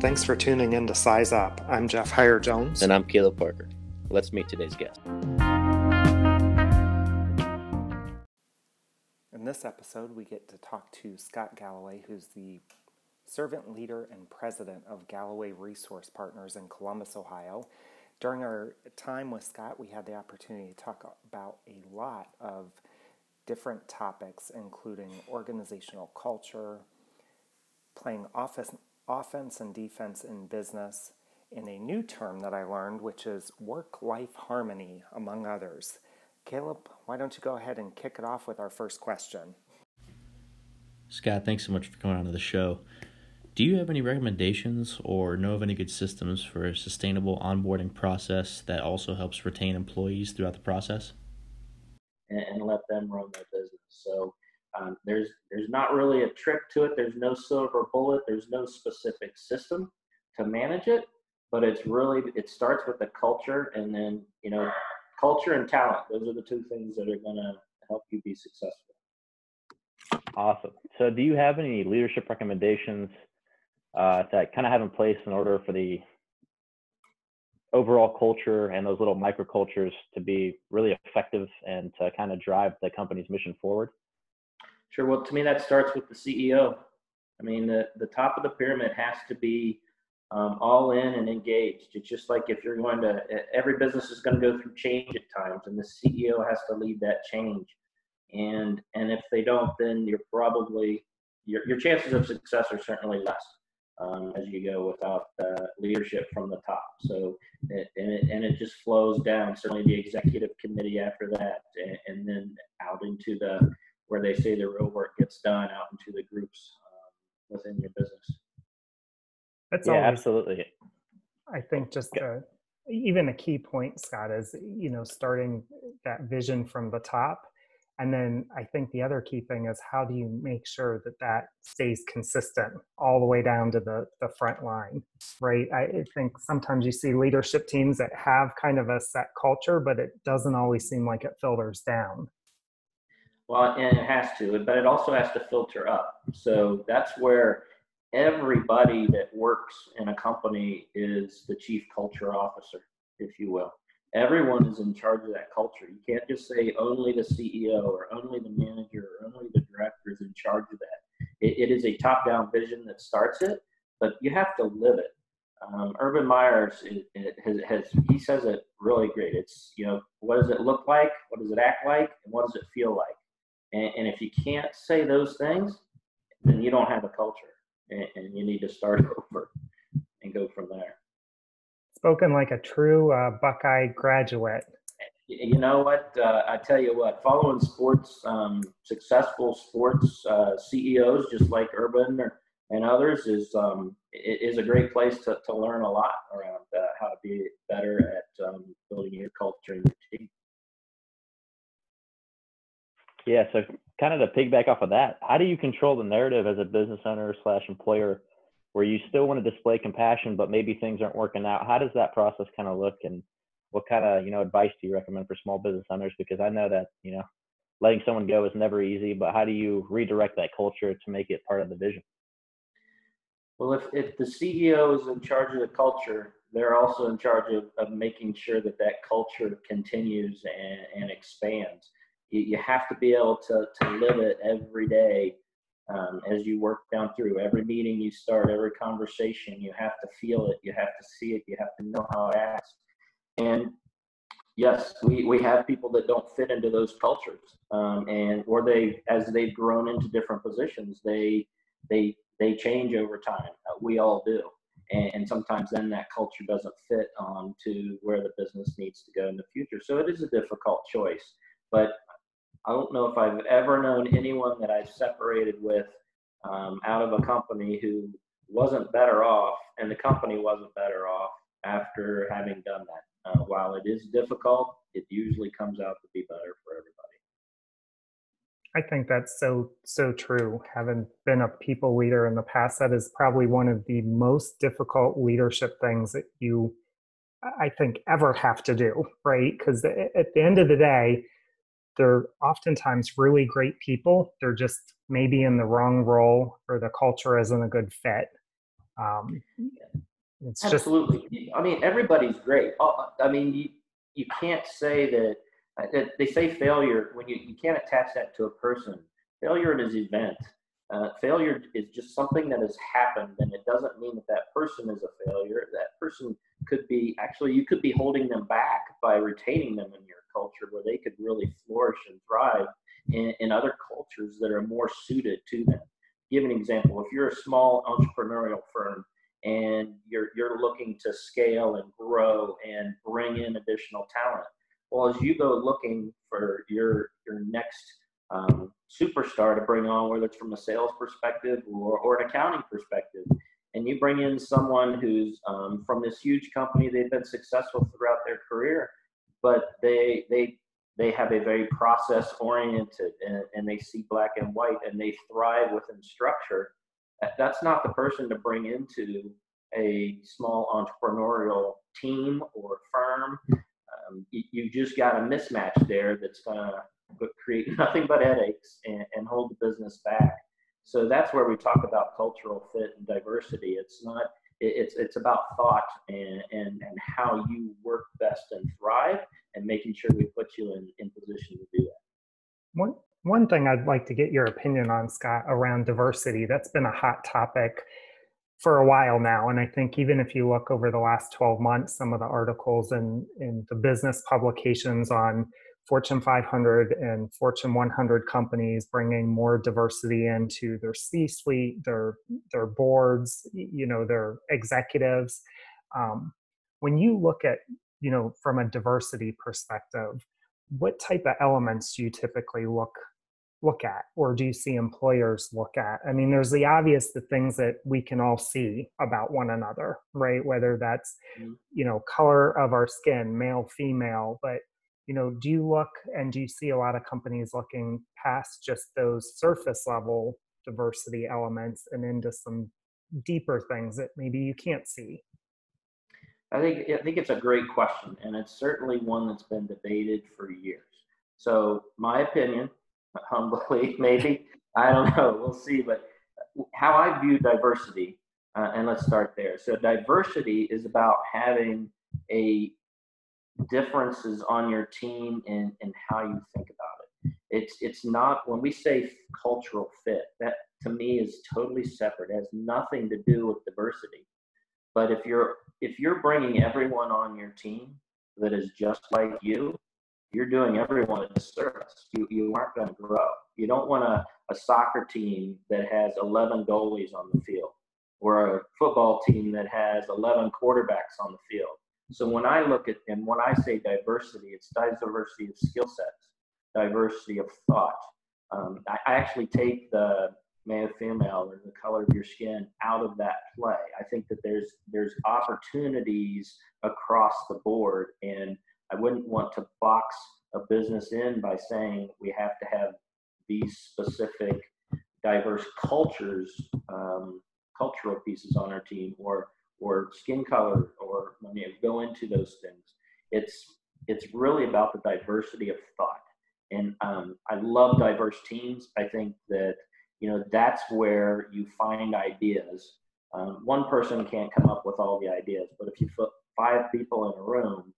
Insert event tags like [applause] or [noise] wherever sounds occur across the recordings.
Thanks for tuning in to Size Up. I'm Jeff Heyer Jones. And I'm Caleb Parker. Let's meet today's guest. In this episode, we get to talk to Scott Galloway, who's the servant leader and president of Galloway Resource Partners in Columbus, Ohio. During our time with Scott, we had the opportunity to talk about a lot of different topics, including organizational culture, playing office, offense and defense in business, in a new term that I learned, which is work life harmony, among others. Caleb, why don't you go ahead and kick it off with our first question? Scott, thanks so much for coming on to the show. Do you have any recommendations or know of any good systems for a sustainable onboarding process that also helps retain employees throughout the process? And, and let them run their business. So um, there's there's not really a trick to it. There's no silver bullet. There's no specific system to manage it. But it's really it starts with the culture, and then you know, culture and talent. Those are the two things that are going to help you be successful. Awesome. So, do you have any leadership recommendations uh, that kind of have in place in order for the overall culture and those little microcultures to be really effective and to kind of drive the company's mission forward? Sure. Well, to me, that starts with the CEO. I mean, the, the top of the pyramid has to be um, all in and engaged. It's just like if you're going to, every business is going to go through change at times, and the CEO has to lead that change. And and if they don't, then you're probably your your chances of success are certainly less um, as you go without uh, leadership from the top. So it, and it and it just flows down. Certainly the executive committee after that, and, and then out into the where they say the real work gets done out into the groups um, within your business. That's yeah, always, absolutely. I think just a, even a key point, Scott, is you know starting that vision from the top, and then I think the other key thing is how do you make sure that that stays consistent all the way down to the the front line, right? I think sometimes you see leadership teams that have kind of a set culture, but it doesn't always seem like it filters down. Well, and it has to, but it also has to filter up. So that's where everybody that works in a company is the chief culture officer, if you will. Everyone is in charge of that culture. You can't just say only the CEO or only the manager or only the director is in charge of that. it, it is a top down vision that starts it, but you have to live it. Um, Urban Meyer's it, it has, has, he says it really great. It's you know what does it look like, what does it act like, and what does it feel like. And, and if you can't say those things, then you don't have a culture, and, and you need to start [laughs] over and go from there. Spoken like a true uh, Buckeye graduate. You know what? Uh, I tell you what, following sports, um, successful sports uh, CEOs, just like Urban or, and others, is um, is a great place to, to learn a lot around uh, how to be better at um, building your culture and your team. Yeah, so kind of to piggyback off of that, how do you control the narrative as a business owner slash employer where you still want to display compassion, but maybe things aren't working out? How does that process kind of look and what kind of, you know, advice do you recommend for small business owners? Because I know that, you know, letting someone go is never easy, but how do you redirect that culture to make it part of the vision? Well, if, if the CEO is in charge of the culture, they're also in charge of, of making sure that that culture continues and, and expands you, you have to be able to, to live it every day um, as you work down through every meeting you start, every conversation. You have to feel it, you have to see it, you have to know how it acts. And yes, we, we have people that don't fit into those cultures, um, and or they as they've grown into different positions, they they they change over time. Uh, we all do. And, and, sometimes then that culture doesn't fit on to where the business needs to go in the future. So it is a difficult choice. But I don't know if I've ever known anyone that I've separated with um, out of a company who wasn't better off, and the company wasn't better off after having done that. Uh, while it is difficult, it usually comes out to be better for everybody. I think that's so so true. Having been a people leader in the past, that is probably one of the most difficult leadership things that you, I think, ever have to do. Right? Because at the end of the day, they're oftentimes really great people. They're just maybe in the wrong role or the culture isn't a good fit. Um, it's Absolutely. Just... I mean, everybody's great. Oh, I mean, you, you can't say that, that they say failure when you, you can't attach that to a person. Failure is an event. Uh, failure is just something that has happened, and it doesn't mean that that person is a failure. That person could be actually you could be holding them back by retaining them in your culture, where they could really flourish and thrive in, in other cultures that are more suited to them. Give an example: if you're a small entrepreneurial firm and you're you're looking to scale and grow and bring in additional talent, well, as you go looking for your your next um, superstar to bring on, whether it's from a sales perspective or, or an accounting perspective. And you bring in someone who's um, from this huge company, they've been successful throughout their career, but they they they have a very process oriented and, and they see black and white and they thrive within structure. That's not the person to bring into a small entrepreneurial team or firm. Um, you, you just got a mismatch there that's going to create [laughs] nothing but headaches and, and hold the business back. So that's where we talk about cultural fit and diversity. It's not it's it's about thought and, and and how you work best and thrive and making sure we put you in, in position to do that. One one thing i'd like to get your opinion on scott around diversity that's been a hot topic for a while now and i think even if you look over the last 12 months some of the articles in in the business publications on Fortune 500 and Fortune 100 companies bringing more diversity into their C-suite, their their boards, you know, their executives. Um, when you look at, you know, from a diversity perspective, what type of elements do you typically look look at, or do you see employers look at? I mean, there's the obvious the things that we can all see about one another, right? Whether that's, mm-hmm. you know, color of our skin, male, female, but you know do you look and do you see a lot of companies looking past just those surface level diversity elements and into some deeper things that maybe you can't see? I think i think it's a great question and it's certainly one that's been debated for years. So my opinion [laughs] humbly maybe i don't know we'll see but how i view diversity uh, and let's start there. So diversity is about having a differences on your team and, and how you think about it. It's it's not when we say cultural fit, that to me is totally separate. It has nothing to do with diversity. But if you're if you're bringing everyone on your team that is just like you, you're doing everyone a disservice. You you aren't going to grow. You don't want a, a soccer team that has 11 goalies on the field or a football team that has 11 quarterbacks on the field so when I look at and when I say diversity, it's diversity of skill sets, diversity of thought. Um, I, I, actually take the male, female, or the color of your skin out of that play. I think that there's there's opportunities across the board, and I wouldn't want to box a business in by saying we have to have these specific diverse cultures, um, cultural pieces on our team, or or skin color or when you go into those things it's it's really about the diversity of thought. And um, i love diverse teams. I think that you know that's where you find ideas. Um, one person can't come up with all the ideas but if you put five people in a room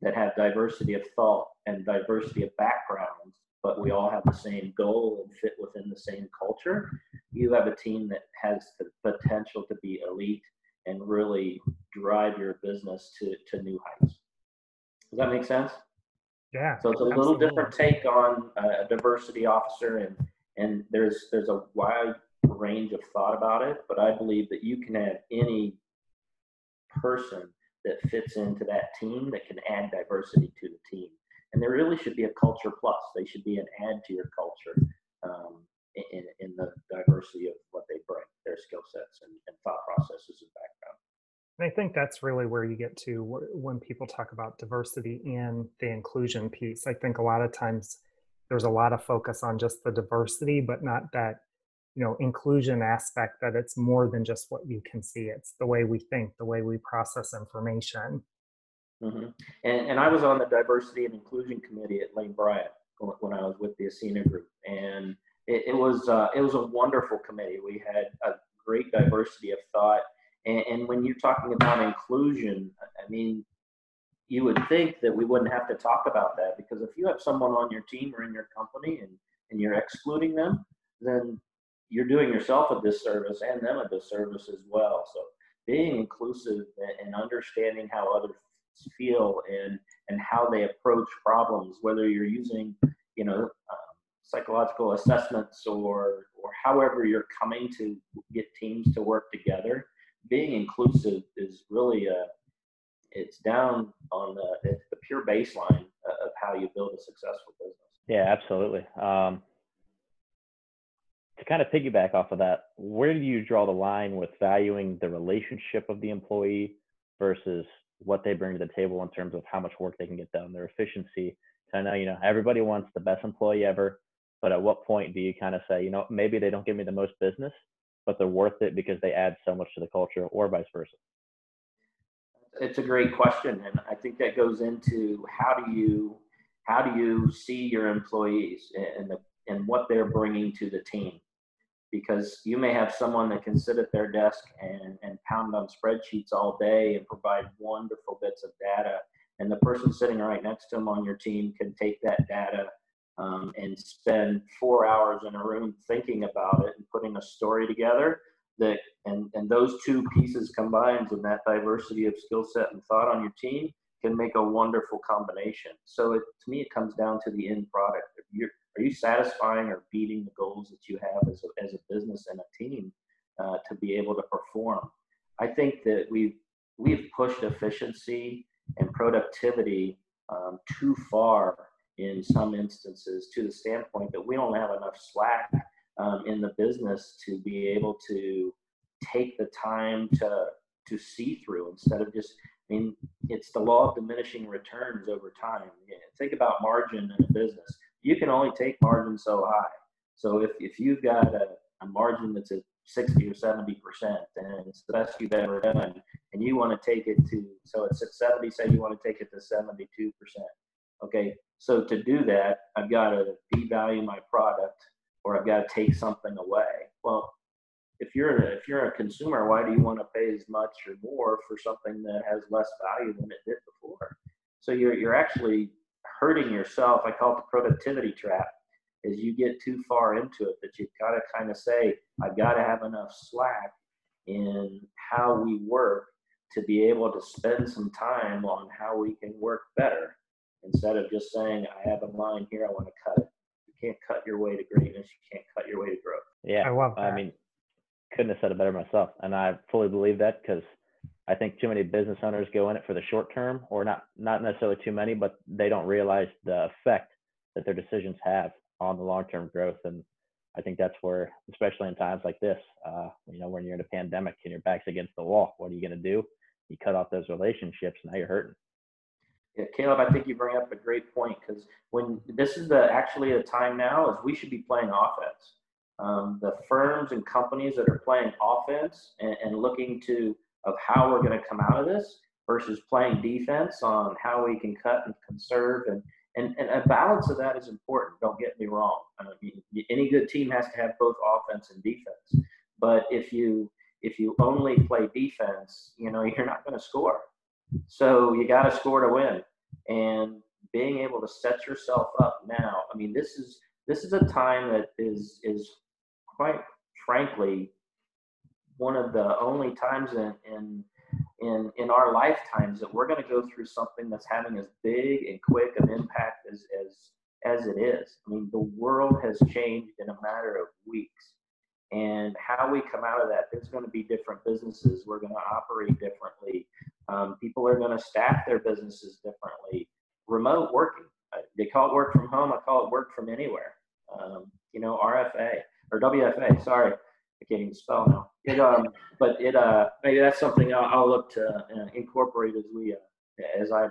that have diversity of thought and diversity of backgrounds but we all have the same goal and fit within the same culture you have a team that has the potential to be elite and really drive your business to, to new heights. Does that make sense? Yeah. So it's a absolutely. little different take on a diversity officer, and and there's there's a wide range of thought about it, but I believe that you can have any person that fits into that team that can add diversity to the team. And there really should be a culture plus. They should be an add to your culture. Um, in, in the diversity of what they bring, their skill sets and, and thought processes and background. And I think that's really where you get to when people talk about diversity and the inclusion piece. I think a lot of times there's a lot of focus on just the diversity, but not that you know inclusion aspect that it's more than just what you can see it's the way we think the way we process information mm-hmm. and, and i was on the diversity and inclusion committee at lane bryant when i was with the Ascena group and it, it was uh, it was a wonderful committee. We had a great diversity of thought, And, and when you're talking about inclusion, I mean, you would think that we wouldn't have to talk about that because if you have someone on your team or in your company and, and you're excluding them, then you're doing yourself a disservice and them a disservice as well. So being inclusive and understanding how others feel and and how they approach problems, whether you're using you know psychological assessments or or however you're coming to get teams to work together, being inclusive is really a it's down on the, the pure baseline of how you build a successful business. Yeah, absolutely. Um, to kind of piggyback off of that, where do you draw the line with valuing the relationship of the employee versus what they bring to the table in terms of how much work they can get done, their efficiency? I know, you know, everybody wants the best employee ever, but at what point do you kind of say, you know, maybe they don't give me the most business, but they're worth it because they add so much to the culture, or vice versa? It's a great question, and I think that goes into how do you how do you see your employees and the and what they're bringing to the team because you may have someone that can sit at their desk and, and pound on spreadsheets all day and provide wonderful bits of data. And the person sitting right next to them on your team can take that data um, and spend four hours in a room thinking about it and putting a story together. That and, and those two pieces combined and that diversity of skill set and thought on your team can make a wonderful combination. So it, to me, it comes down to the end product. If you're are you satisfying or beating the goals that you have as a, as a business and a team uh, to be able to perform? I think that we've we've pushed efficiency and productivity um, too far in some instances to the standpoint that we don't have enough slack um, in the business to be able to take the time to to see through instead of just I mean, it's the law of diminishing returns over time. Think about margin in a business you can only take margin so high. So if, if you've got a, a margin that's at 60 or 70 percent and it's the best you've ever done and you want to take it to so it's at 70 say you want to take it to 72 percent okay so to do that i've got to devalue my product or i've got to take something away well if you're a, if you're a consumer why do you want to pay as much or more for something that has less value than it did before so you're you're actually hurting yourself. I call it the productivity trap. Is you get too far into it that you've got to kind of say, I've got to have enough slack in how we work to be able to spend some time on how we can work better instead of just saying, I have a line here, I want to cut it. You can't cut your way to greatness, you can't cut your way to growth. Yeah, I love that. I mean, couldn't have said it better myself. And I fully believe that because I think too many business owners go in it for the short term, or not not necessarily too many, but they don't realize the effect that their decisions have on the long term growth. And I think that's where, especially in times like this, uh, you know, when you're in a pandemic and your back's against the wall, what are you going to do? You cut off those relationships, now you're hurting. Yeah, Caleb, I think you bring up a great point because when this is the actually the time now is we should be playing offense. Um, the firms and companies that are playing offense and, and looking to of how we're going to come out of this versus playing defense on how we can cut and conserve and and, and a balance of that is important. Don't get me wrong. I mean, any good team has to have both offense and defense. But if you if you only play defense, you know [laughs] you're not going to score. So you got to score to win. And being able to set yourself up now. I mean, this is this is a time that is is quite frankly one of the only times in in in, in our lifetimes that we're going to go through something that's having as big and quick an impact as as as it is. I mean, the world has changed in a matter of weeks. And how we come out of that, there's going to be different businesses. We're going to operate differently. Um, people are going to staff their businesses differently. Remote working, they call it work from home. I call it work from anywhere. Um, you know, RFA or WFA. Sorry, I can't even spell now. It, um, but it, uh, maybe that's something I'll, I'll look to uh, incorporate as we, uh, as I,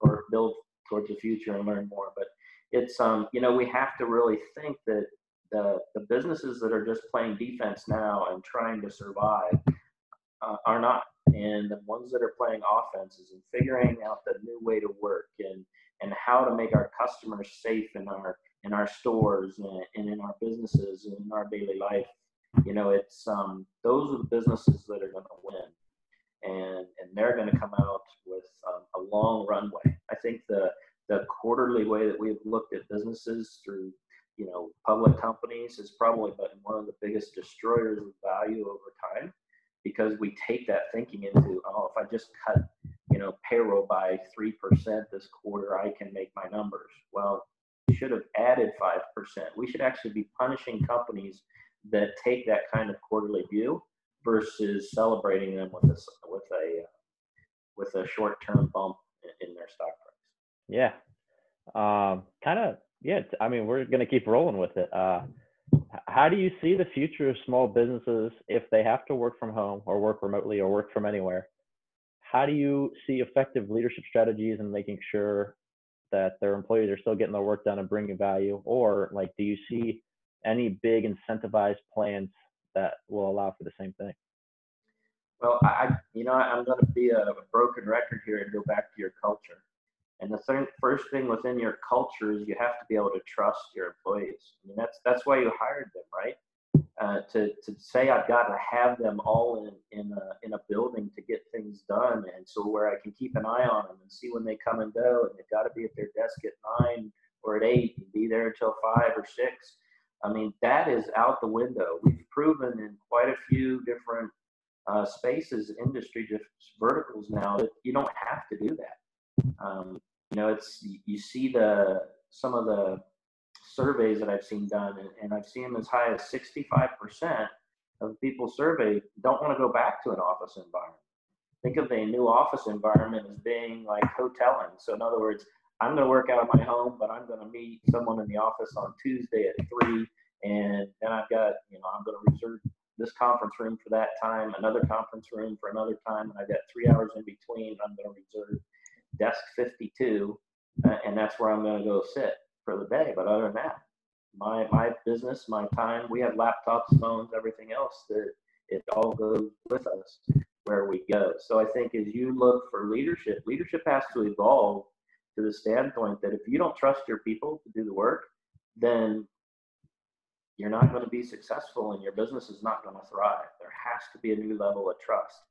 or build towards the future and learn more. But it's, um, you know, we have to really think that the the businesses that are just playing defense now and trying to survive uh, are not, and the ones that are playing offenses and figuring out the new way to work and and how to make our customers safe in our in our stores and, and in our businesses and in our daily life You know, it's um, those are the businesses that are going to win, and and they're going to come out with um, a long runway. I think the the quarterly way that we've looked at businesses through you know public companies has probably one of the biggest destroyers of value over time because we take that thinking into oh if I just cut you know payroll by three percent this quarter I can make my numbers. Well, we should have added five percent. We should actually be punishing companies that take that kind of quarterly view versus celebrating them with a with a with a short term bump in their stock price. Yeah, um, kind of. Yeah, I mean, we're gonna keep rolling with it. Uh, how do you see the future of small businesses if they have to work from home or work remotely or work from anywhere? How do you see effective leadership strategies and making sure that their employees are still getting their work done and bringing value? Or like, do you see any big incentivized plans that will allow for the same thing? Well, I, you know, I'm going to be a broken record here and go back to your culture. And the first thing within your culture is you have to be able to trust your employees. I mean, that's that's why you hired them, right? Uh, to to say I've got to have them all in in a in a building to get things done, and so where I can keep an eye on them and see when they come and go, and they've got to be at their desk at nine or at eight and be there until five or six. I mean, that is out the window. We've proven in quite a few different uh, spaces, industry verticals now that you don't have to do that. Um, you know, it's you see the some of the surveys that I've seen done, and, and I've seen them as high as 65% of people surveyed don't want to go back to an office environment. Think of the new office environment as being like hoteling. So, in other words, I'm going to work out of my home, but I'm going to meet someone in the office on Tuesday at three, and then I've got, you know, I'm going to reserve this conference room for that time, another conference room for another time, and I've got three hours in between. I'm going to reserve desk 52, uh, and that's where I'm going to go sit for the day. But other than that, my my business, my time, we have laptops, phones, everything else that it all goes with us where we go. So I think as you look for leadership, leadership has to evolve to the standpoint that if you don't trust your people to do the work, then you're not going to be successful and your business is not going to thrive. There has to be a new level of trust.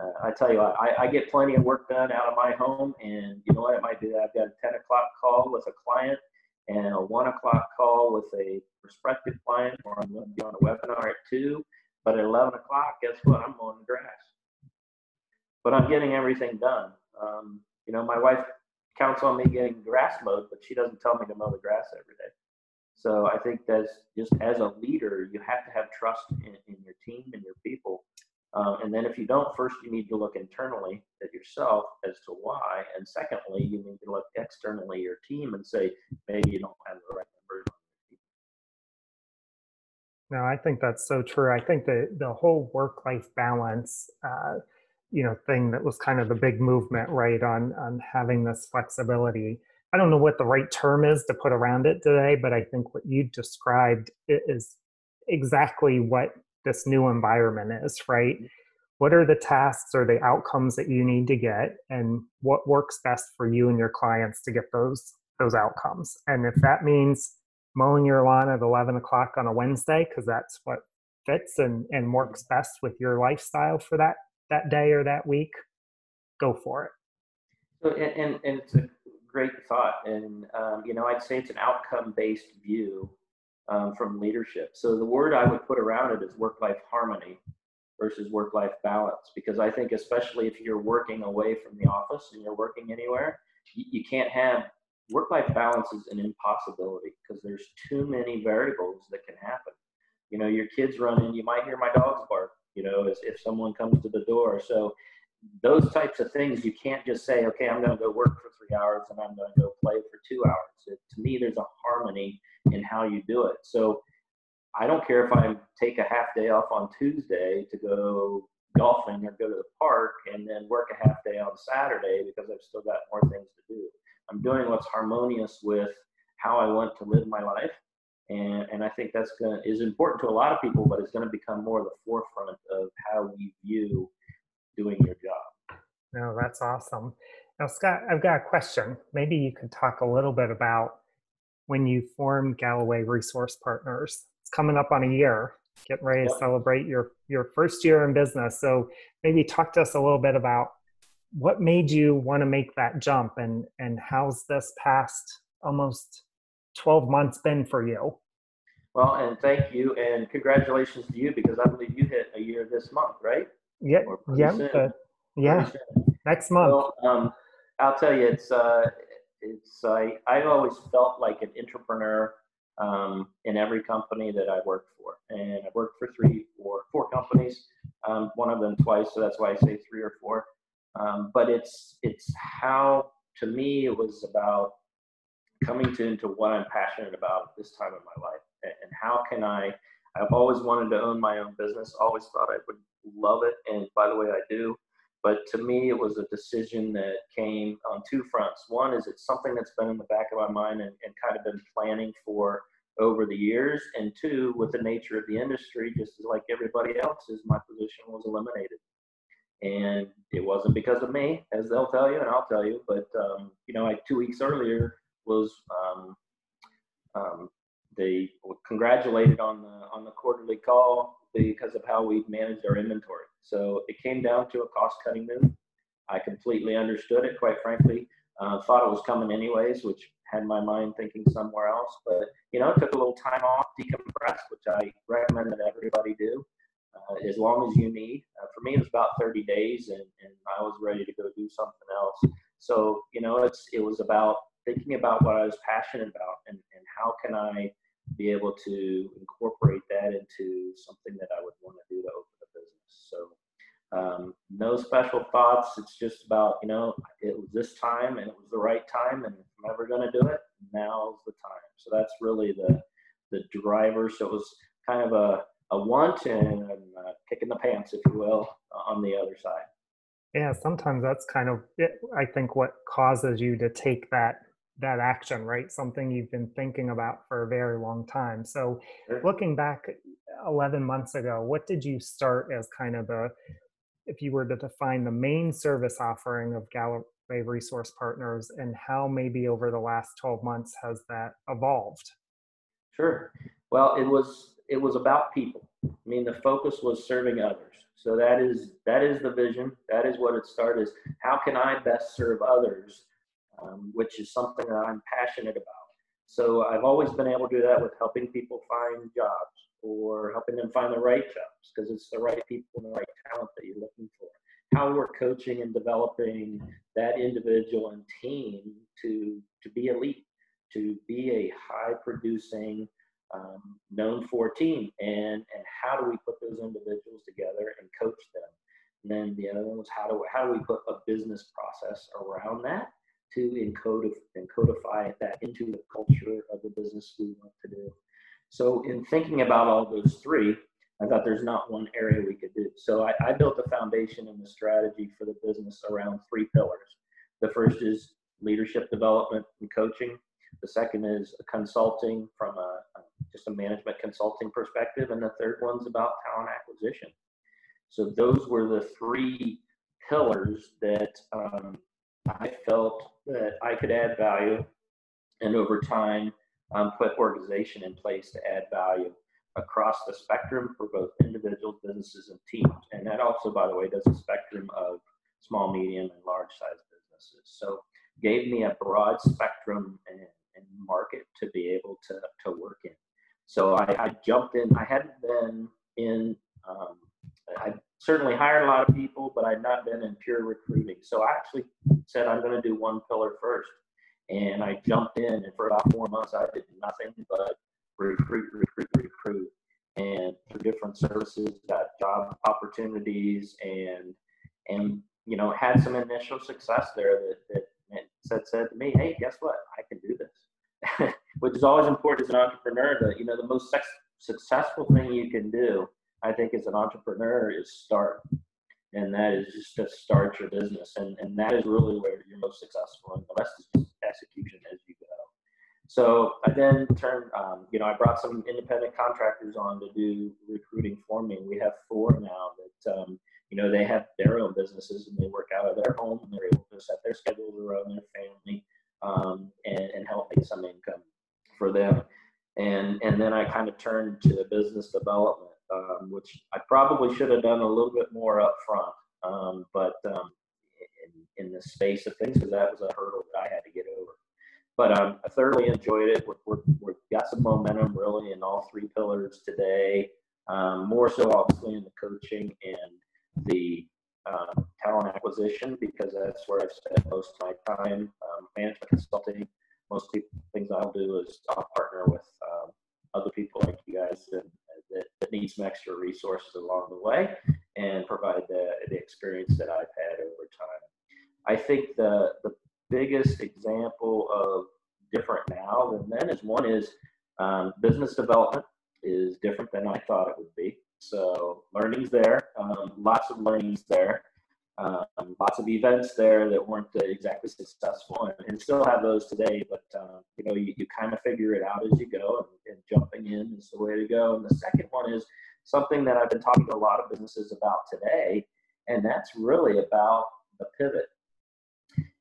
Uh, I tell you, I, I get plenty of work done out of my home, and you know what? It might be that I've got a 10 o'clock call with a client and a 1 o'clock call with a prospective client, or I'm going to be on a webinar at 2. But at 11 o'clock, guess what? I'm mowing the grass. But I'm getting everything done. Um, you know, my wife counts on me getting grass mowed, but she doesn't tell me to mow the grass every day. So I think that's just as a leader, you have to have trust in, in your team and your people um, and then if you don't, first you need to look internally at yourself as to why. And secondly, you need to look externally your team and say, maybe you don't have the right numbers. No, I think that's so true. I think that the whole work-life balance, uh, you know, thing that was kind of the big movement, right, on on having this flexibility. I don't know what the right term is to put around it today, but I think what you described is exactly what this new environment is, right? What are the tasks or the outcomes that you need to get and what works best for you and your clients to get those those outcomes? And if that means mowing your lawn at 11 o'clock on a Wednesday, because that's what fits and, and works best with your lifestyle for that that day or that week, go for it. So, and, and, and it's a great thought. And, um, you know, I'd say it's an outcome based view um, from leadership. So the word I would put around it is work-life harmony versus work-life balance, because I think especially if you're working away from the office and you're working anywhere, you, you can't have work-life balance is an impossibility because there's too many variables that can happen. You know, your kids running, you might hear my dogs bark. You know, as if someone comes to the door. So those types of things, you can't just say, okay, I'm going to go work for hours and I'm going to go play for two hours. It, to me, there's a harmony in how you do it. So I don't care if I take a half day off on Tuesday to go golfing or go to the park and then work a half day on Saturday because I've still got more things to do. I'm doing what's harmonious with how I want to live my life. And, and I think that's going is important to a lot of people, but it's going to become more the forefront of how we view doing your job. No, that's awesome. Now, Scott, I've got a question. Maybe you could talk a little bit about when you formed Galloway Resource Partners. It's coming up on a year. getting ready to celebrate your your first year in business. So maybe talk to us a little bit about what made you want to make that jump and and how's this past almost 12 months been for you? Well, and thank you and congratulations to you because I believe you hit a year this month, right? Yeah, yeah, yeah. Next month. Um, I'll tell you, it's uh, it's I I've always felt like an entrepreneur um, in every company that I worked for, and I worked for three or four companies. Um, one of them twice, so that's why I say three or four. Um, but it's it's how to me it was about coming to into what I'm passionate about at this time in my life, and, and how can I? I've always wanted to own my own business. Always thought I would love it, and by the way, I do. But to me, it was a decision that came on two fronts. One is it's something that's been in the back of my mind and, and kind of been planning for over the years. And two, with the nature of the industry, just like everybody else's, my position was eliminated. And it wasn't because of me, as they'll tell you, and I'll tell you. But um, you know, like two weeks earlier was um, um, they congratulated on the on the quarterly call because of how we managed our inventory. So it came down to a cost cutting move. I completely understood it, quite frankly. Uh, thought it was coming anyways, which had my mind thinking somewhere else. But you know, it took a little time off, decompress, which I recommend that everybody do, uh, as long as you need. Uh, for me, it was about 30 days, and, and I was ready to go do something else. So you know, it's it was about thinking about what I was passionate about and, and how can I be able to incorporate that into something that I would want to do to open a business. So um, no special thoughts. It's just about, you know, it was this time and it was the right time. And if I'm ever going to do it, now's the time. So that's really the, the driver. So it was kind of a, a want and a kick in the pants, if you will, on the other side. Yeah, sometimes that's kind of, it, I think, what causes you to take that that action, right? Something you've been thinking about for a very long time. So, looking back 11 months ago, what did you start as kind of a, if you were to define the main service offering of Galloway Resource Partners, and how maybe over the last 12 months has that evolved? Sure. Well, it was it was about people. I mean, the focus was serving others. So that is that is the vision. That is what it started. Is how can I best serve others um, which is something that I'm passionate about. So I've always been able to do that with helping people find jobs or helping them find the right jobs because it's the right people and the right talent that you're looking for. How we're coaching and developing that individual and team to to be elite, to be a high producing, um, known for team, and and how do we put those individuals together and coach them? And then the other one was how do how do we put a business process around that to encode and codify that into the culture of the business we want to do. So, in thinking about all those three, I thought there's not one area we could do. So, I, I built a foundation and the strategy for the business around three pillars. The first is leadership development and coaching. The second is consulting from a, just a management consulting perspective, and the third one's about talent acquisition. So those were the three pillars that um, I felt that I could add value and over time um, put organization in place to add value across the spectrum for both individuals, businesses, and teams. And that also, by the way, does a spectrum of small, medium, and large size businesses. So gave me a broad spectrum and, and market to be able to, to work in. So I, I jumped in. I hadn't been in um, I certainly hired a lot of people, but I'd not been in pure recruiting. So I actually said I'm going to do one pillar first. And I jumped in, and for about four months, I did nothing but recruit, recruit, recruit. And through different services, got job opportunities and, and you know, had some initial success there that, that said, said to me, hey, guess what? I can do this. [laughs] Which is always important as an entrepreneur that, you know, the most successful thing you can do I think as an entrepreneur is start. And that is just to start your business. And, and that is really where you're most successful. And the rest is just execution as you go. So I then turned, um, you know, I brought some independent contractors on to do recruiting for me. We have four now that, um, you know, they have their own businesses and they work out of their home and they're able to set their schedules around their family um, and, and help make some income for them. And, and then I kind of turned to business development um, which I probably should have done a little bit more up front. Um, but um, in, in the space of things, because that was a hurdle that I had to get over. But um, I thoroughly enjoyed it. we have got some momentum really in all three pillars today. Um, more so, obviously, in the coaching and the um, talent acquisition because that's where I've spent most of my time. Um, management consulting, most people, things I'll do is I'll partner with um, other people like you guys that, that, that, need some extra resources along the way and provide the, the experience that I've had over time. I think the, the biggest example of different now than then is one is um, business development is different than I thought it would be. So learning's there, um, lots of learnings there, um, lots of events there that weren't exactly successful, and, and still have those today. But uh, you know, you, you kind of figure it out as you go, and, and jumping in is the way to go. And the second one is something that I've been talking to a lot of businesses about today, and that's really about the pivot.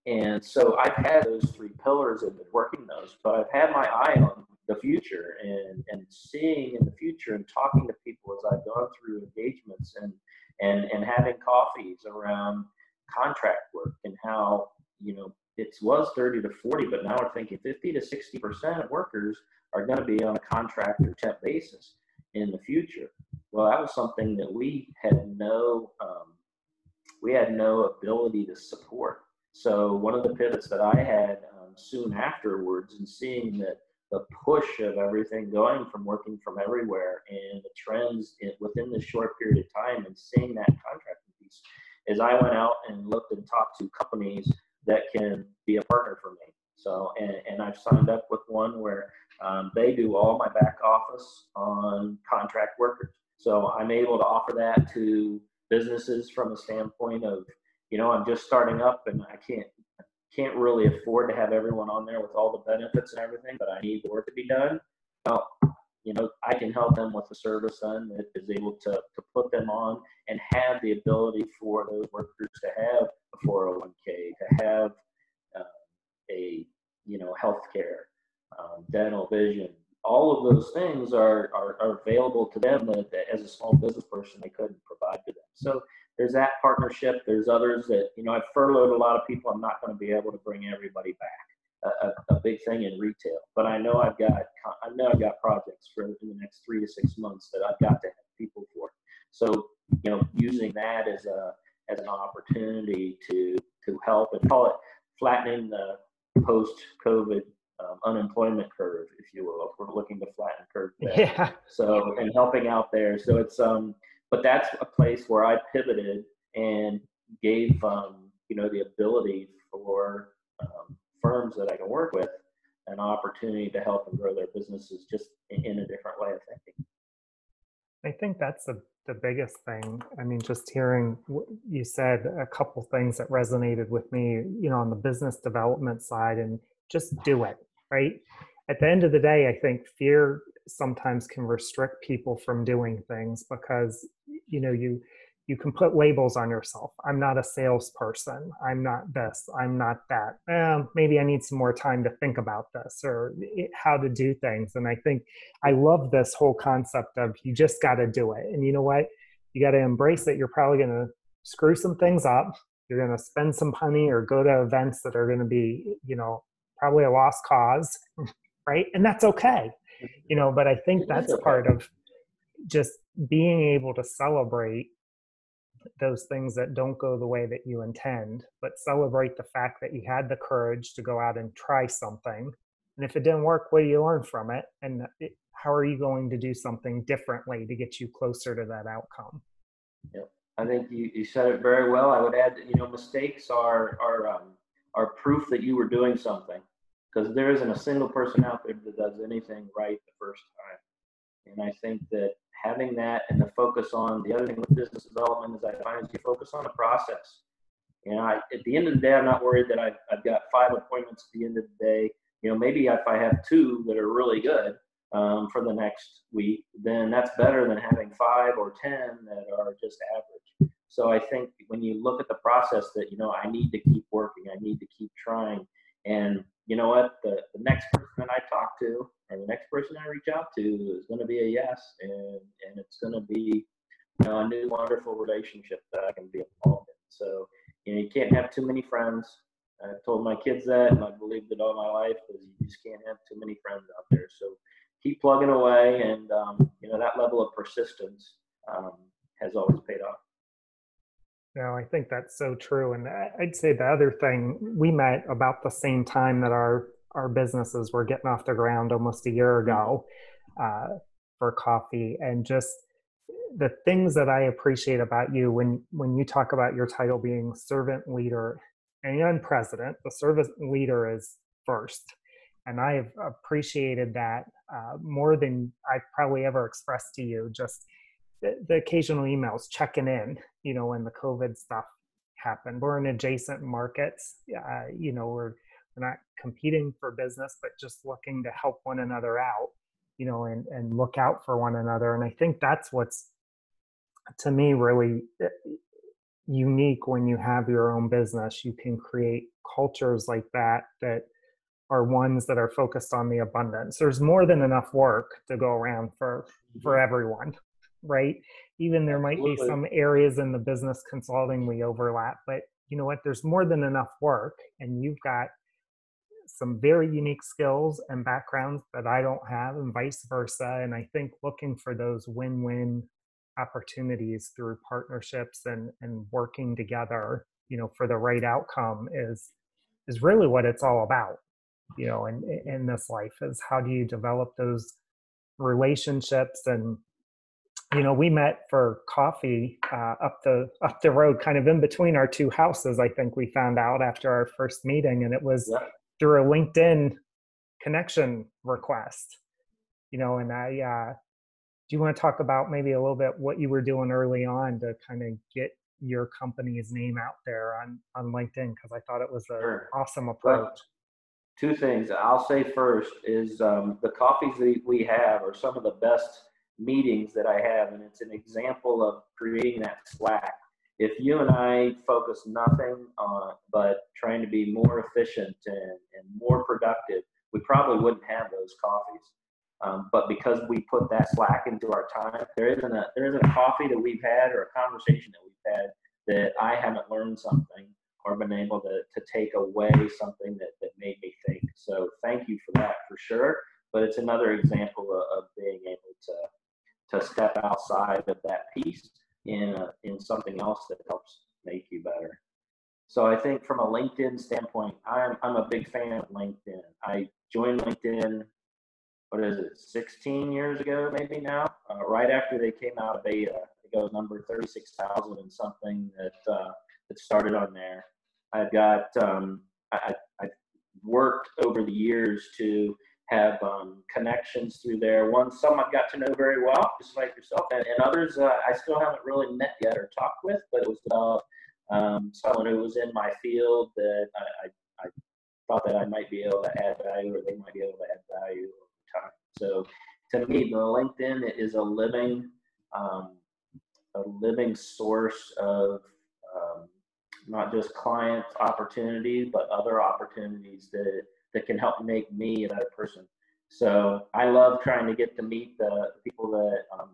And so I've had those three pillars and been working those, but I've had my eye on the future and, and seeing in the future and talking to people as I've gone through engagements and, and, and having coffees around contract work and how, you know, it was 30 to 40, but now we're thinking 50 to 60% of workers are going to be on a contract or temp basis in the future. Well, that was something that we had no, um, we had no ability to support. So one of the pivots that I had um, soon afterwards and seeing that the push of everything going from working from everywhere and the trends in, within this short period of time and seeing that contracting piece is I went out and looked and talked to companies that can be a partner for me. So, and, and I've signed up with one where um, they do all my back office on contract workers. So I'm able to offer that to businesses from a standpoint of, you know, I'm just starting up and I can't can't really afford to have everyone on there with all the benefits and everything, but I need work to be done. Well, you know, I can help them with a service then that is able to, to put them on and have the ability for those workers to have a 401k, to have uh, a, you know, healthcare, um, dental, vision. All of those things are, are, are available to them that, that as a small business person they couldn't provide to them. So there's that partnership. There's others that, you know, I've furloughed a lot of people. I'm not going to be able to bring everybody back. A, a, a, big thing in retail, but I know I've got I know I've got projects for in the next three to six months that I've got to have people for. So you know, using that as a as an opportunity to to help and call it flattening the post-COVID um, unemployment curve, if you will. If we're looking to flatten curve, there. [laughs] yeah. So and helping out there. So it's um but that's a place where I pivoted and gave um, you know the ability for um, firms that I can work with an opportunity to help them grow their businesses just in a different way of thinking. I think that's the the biggest thing. I mean, just hearing you said a couple things that resonated with me, you know, on the business development side, and just do it, right? At the end of the day, I think fear sometimes can restrict people from doing things because you know you you can put labels on yourself. I'm not a salesperson. I'm not this. I'm not that. Eh, maybe i need some more time to think about this or how to do things. And i think i love this whole concept of you just got to do it. And you know what? You got to embrace it you're probably going to screw some things up. You're going to spend some money or go to events that are going to be you know probably a lost cause [laughs] right? And that's okay you know but i think that's part of just being able to celebrate those things that don't go the way that you intend but celebrate the fact that you had the courage to go out and try something. And if it didn't work what do you learn from it? And it, how are you going to do something differently to get you closer to that outcome? Yep. I think you, you said it very well. I would add that you know mistakes are are um, are proof that you were doing something because there isn't a single person out there that does anything right the first time. And I think that having that and the focus on the other thing with business development is I find is you focus on the process. Know, I, at the end of the day, I'm not worried that I've, I've got five appointments at the end of the day. You know, maybe if I have two that are really good um, for the next week, then that's better than having five or 10 that are just average. So I think when you look at the process that, you know, I need to keep working, I need to keep trying, and you know what? The, the next person that I talk to or the next person I reach out to is going to be a yes, and, and it's going to be you know, a new wonderful relationship that I can be involved in. So, you know, you can't have too many friends. I've told my kids that, and I believed it all my life, because you just can't have too many friends out there. So keep plugging away, and um, you know that level of persistence um, has always paid off. No, I think that's so true. And I'd say the other thing, we met about the same time that our our businesses were getting off the ground almost a year ago uh, for coffee, and just the things that I appreciate about you when when you talk about your title being servant leader and president, the servant leader is first, and I've appreciated that uh, more than I've probably ever expressed to you. Just the, the occasional emails checking in, you know, when the COVID stuff happened. We're in adjacent markets. Uh, you know, we're we're not competing for business, but just looking to help one another out, you know, and and look out for one another. And I think that's what's to me really eh, unique when you have your own business. You can create cultures like that that are ones that are focused on the abundance. There's more than enough work to go around for for mm-hmm. everyone right? Even there might Absolutely. be some areas in the business consulting we overlap, but you know what? There's more than enough work, and you've got some very unique skills and backgrounds that I don't have, and vice versa. And I think looking for those win win opportunities through partnerships and, and working together, you know, for the right outcome is is really what it's all about, you know, in, in this life is how do you develop those relationships and you know, we met for coffee uh, up the up the road, kind of in between our two houses. I think we found out after our first meeting, and it was yeah. through a LinkedIn connection request. You know, and I uh, do you want to talk about maybe a little bit what you were doing early on to kind of get your company's name out there on on LinkedIn? Because I thought it was an sure. awesome approach. Well, two things I'll say first is um, the coffees that we have are some of the best meetings that I have, and it's an example of creating that slack. If you and I focus nothing on but trying to be more efficient and, and more productive, we probably wouldn't have those coffees. Um, but because we put that slack into our time, there isn't a there isn't a coffee that we've had or a conversation that we've had that I haven't learned something or been able to, to take away something that, that made me think. So thank you for that for sure. But it's another example of, of being able to to step outside of that piece in a, in something else that helps make you better. So I think from a LinkedIn standpoint, I'm I'm a big fan of LinkedIn. I joined LinkedIn, what is it, 16 years ago, maybe now, uh, right after they came out of beta. It goes number 36,000 and something that uh, that started on there. I've got um, I, I've worked over the years to have um, connections through there. One, some I've got to know very well, just like yourself, and, and others uh, I still haven't really met yet or talked with, but it was about um, someone who was in my field that I, I, I, thought that I might be able to add value or they might be able to add value over time. So to me, the LinkedIn is a living, um, a living source of um, not just client opportunities, but other opportunities that that can help make me a better person. So I love trying to get to meet the people that um,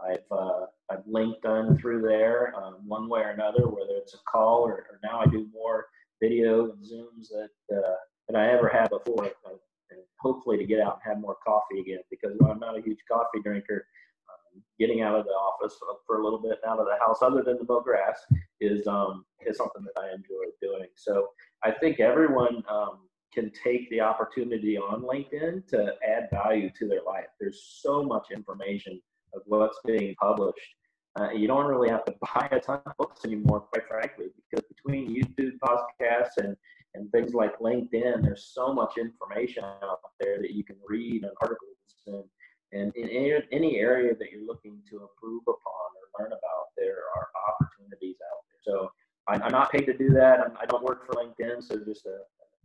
I've uh, I've linked on through there um, one way or another, whether it's a call or, or now I do more video and zooms that uh, than I ever had before. Uh, and hopefully to get out and have more coffee again because I'm not a huge coffee drinker. Um, getting out of the office for a little bit out of the house, other than the mow grass, is um, is something that I enjoy doing. So I think everyone um, can take the opportunity on LinkedIn to add value to their life. There's so much information of what's being published. Uh, you don't really have to [laughs] buy a ton of books anymore, quite frankly, because between YouTube podcasts and, and things like LinkedIn, there's so much information out there that you can read and articles and, and in any, any area that you're looking to improve upon or learn about, there are opportunities out there. So I'm not paid to do that. I don't work for LinkedIn, so just a,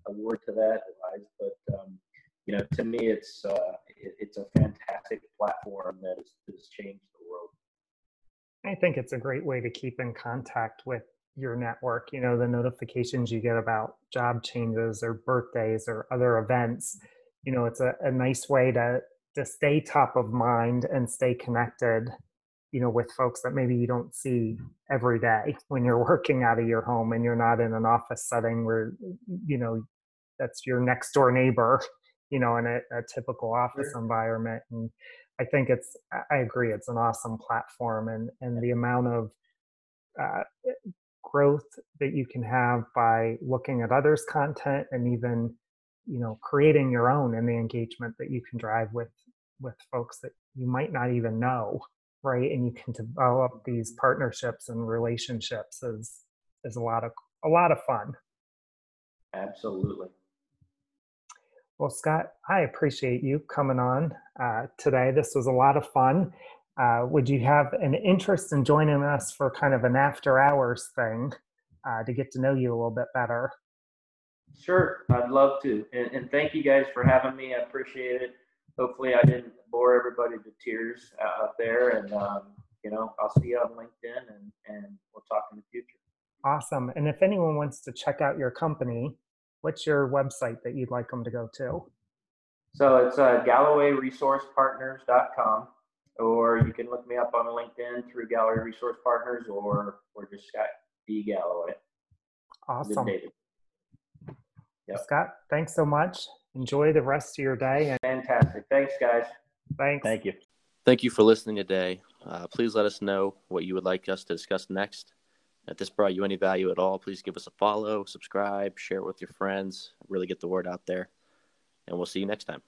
a word to that, advice. But um, you know, to me, it's uh, it, it's a fantastic platform that has, has changed the world. I think it's a great way to keep in contact with your network, you know, the notifications you get about job changes or birthdays or other events, you know, it's a, a nice way to to stay top of mind and stay connected, you know, with folks that maybe you don't see every day [laughs] when you're working out of your home and you're not in an office setting where, you know, that's your next door neighbor, you know, in a, a typical office sure. environment. And I think it's, I agree, it's an awesome platform and, and the amount of uh, growth that you can have by looking at others' content and even you know creating your own and the engagement that you can drive with with folks that you might not even know right and you can develop these partnerships and relationships is is a lot of a lot of fun absolutely well scott i appreciate you coming on uh, today this was a lot of fun uh, would you have an interest in joining us for kind of an after hours thing uh, to get to know you a little bit better? Sure, I'd love to. And, and, thank you guys for having me. I appreciate it. Hopefully, I didn't bore everybody to tears out there. And, um, you know, I'll see you on LinkedIn and, and we'll talk in the future. Awesome. And if anyone wants to check out your company, what's your website that you'd like them to go to? So it's uh, GallowayResourcePartners.com or you can look me up on LinkedIn through Galloway Resource Partners or or just Scott D Galloway. Awesome. Yep. Scott, thanks so much. Enjoy the rest of your day. And- Fantastic. Thanks, guys. Thanks. Thank you. Thank you for listening today. Uh, please let us know what you would like us to discuss next. If this brought you any value at all, please give us a follow, subscribe, share it with your friends, really get the word out there. And we'll see you next time.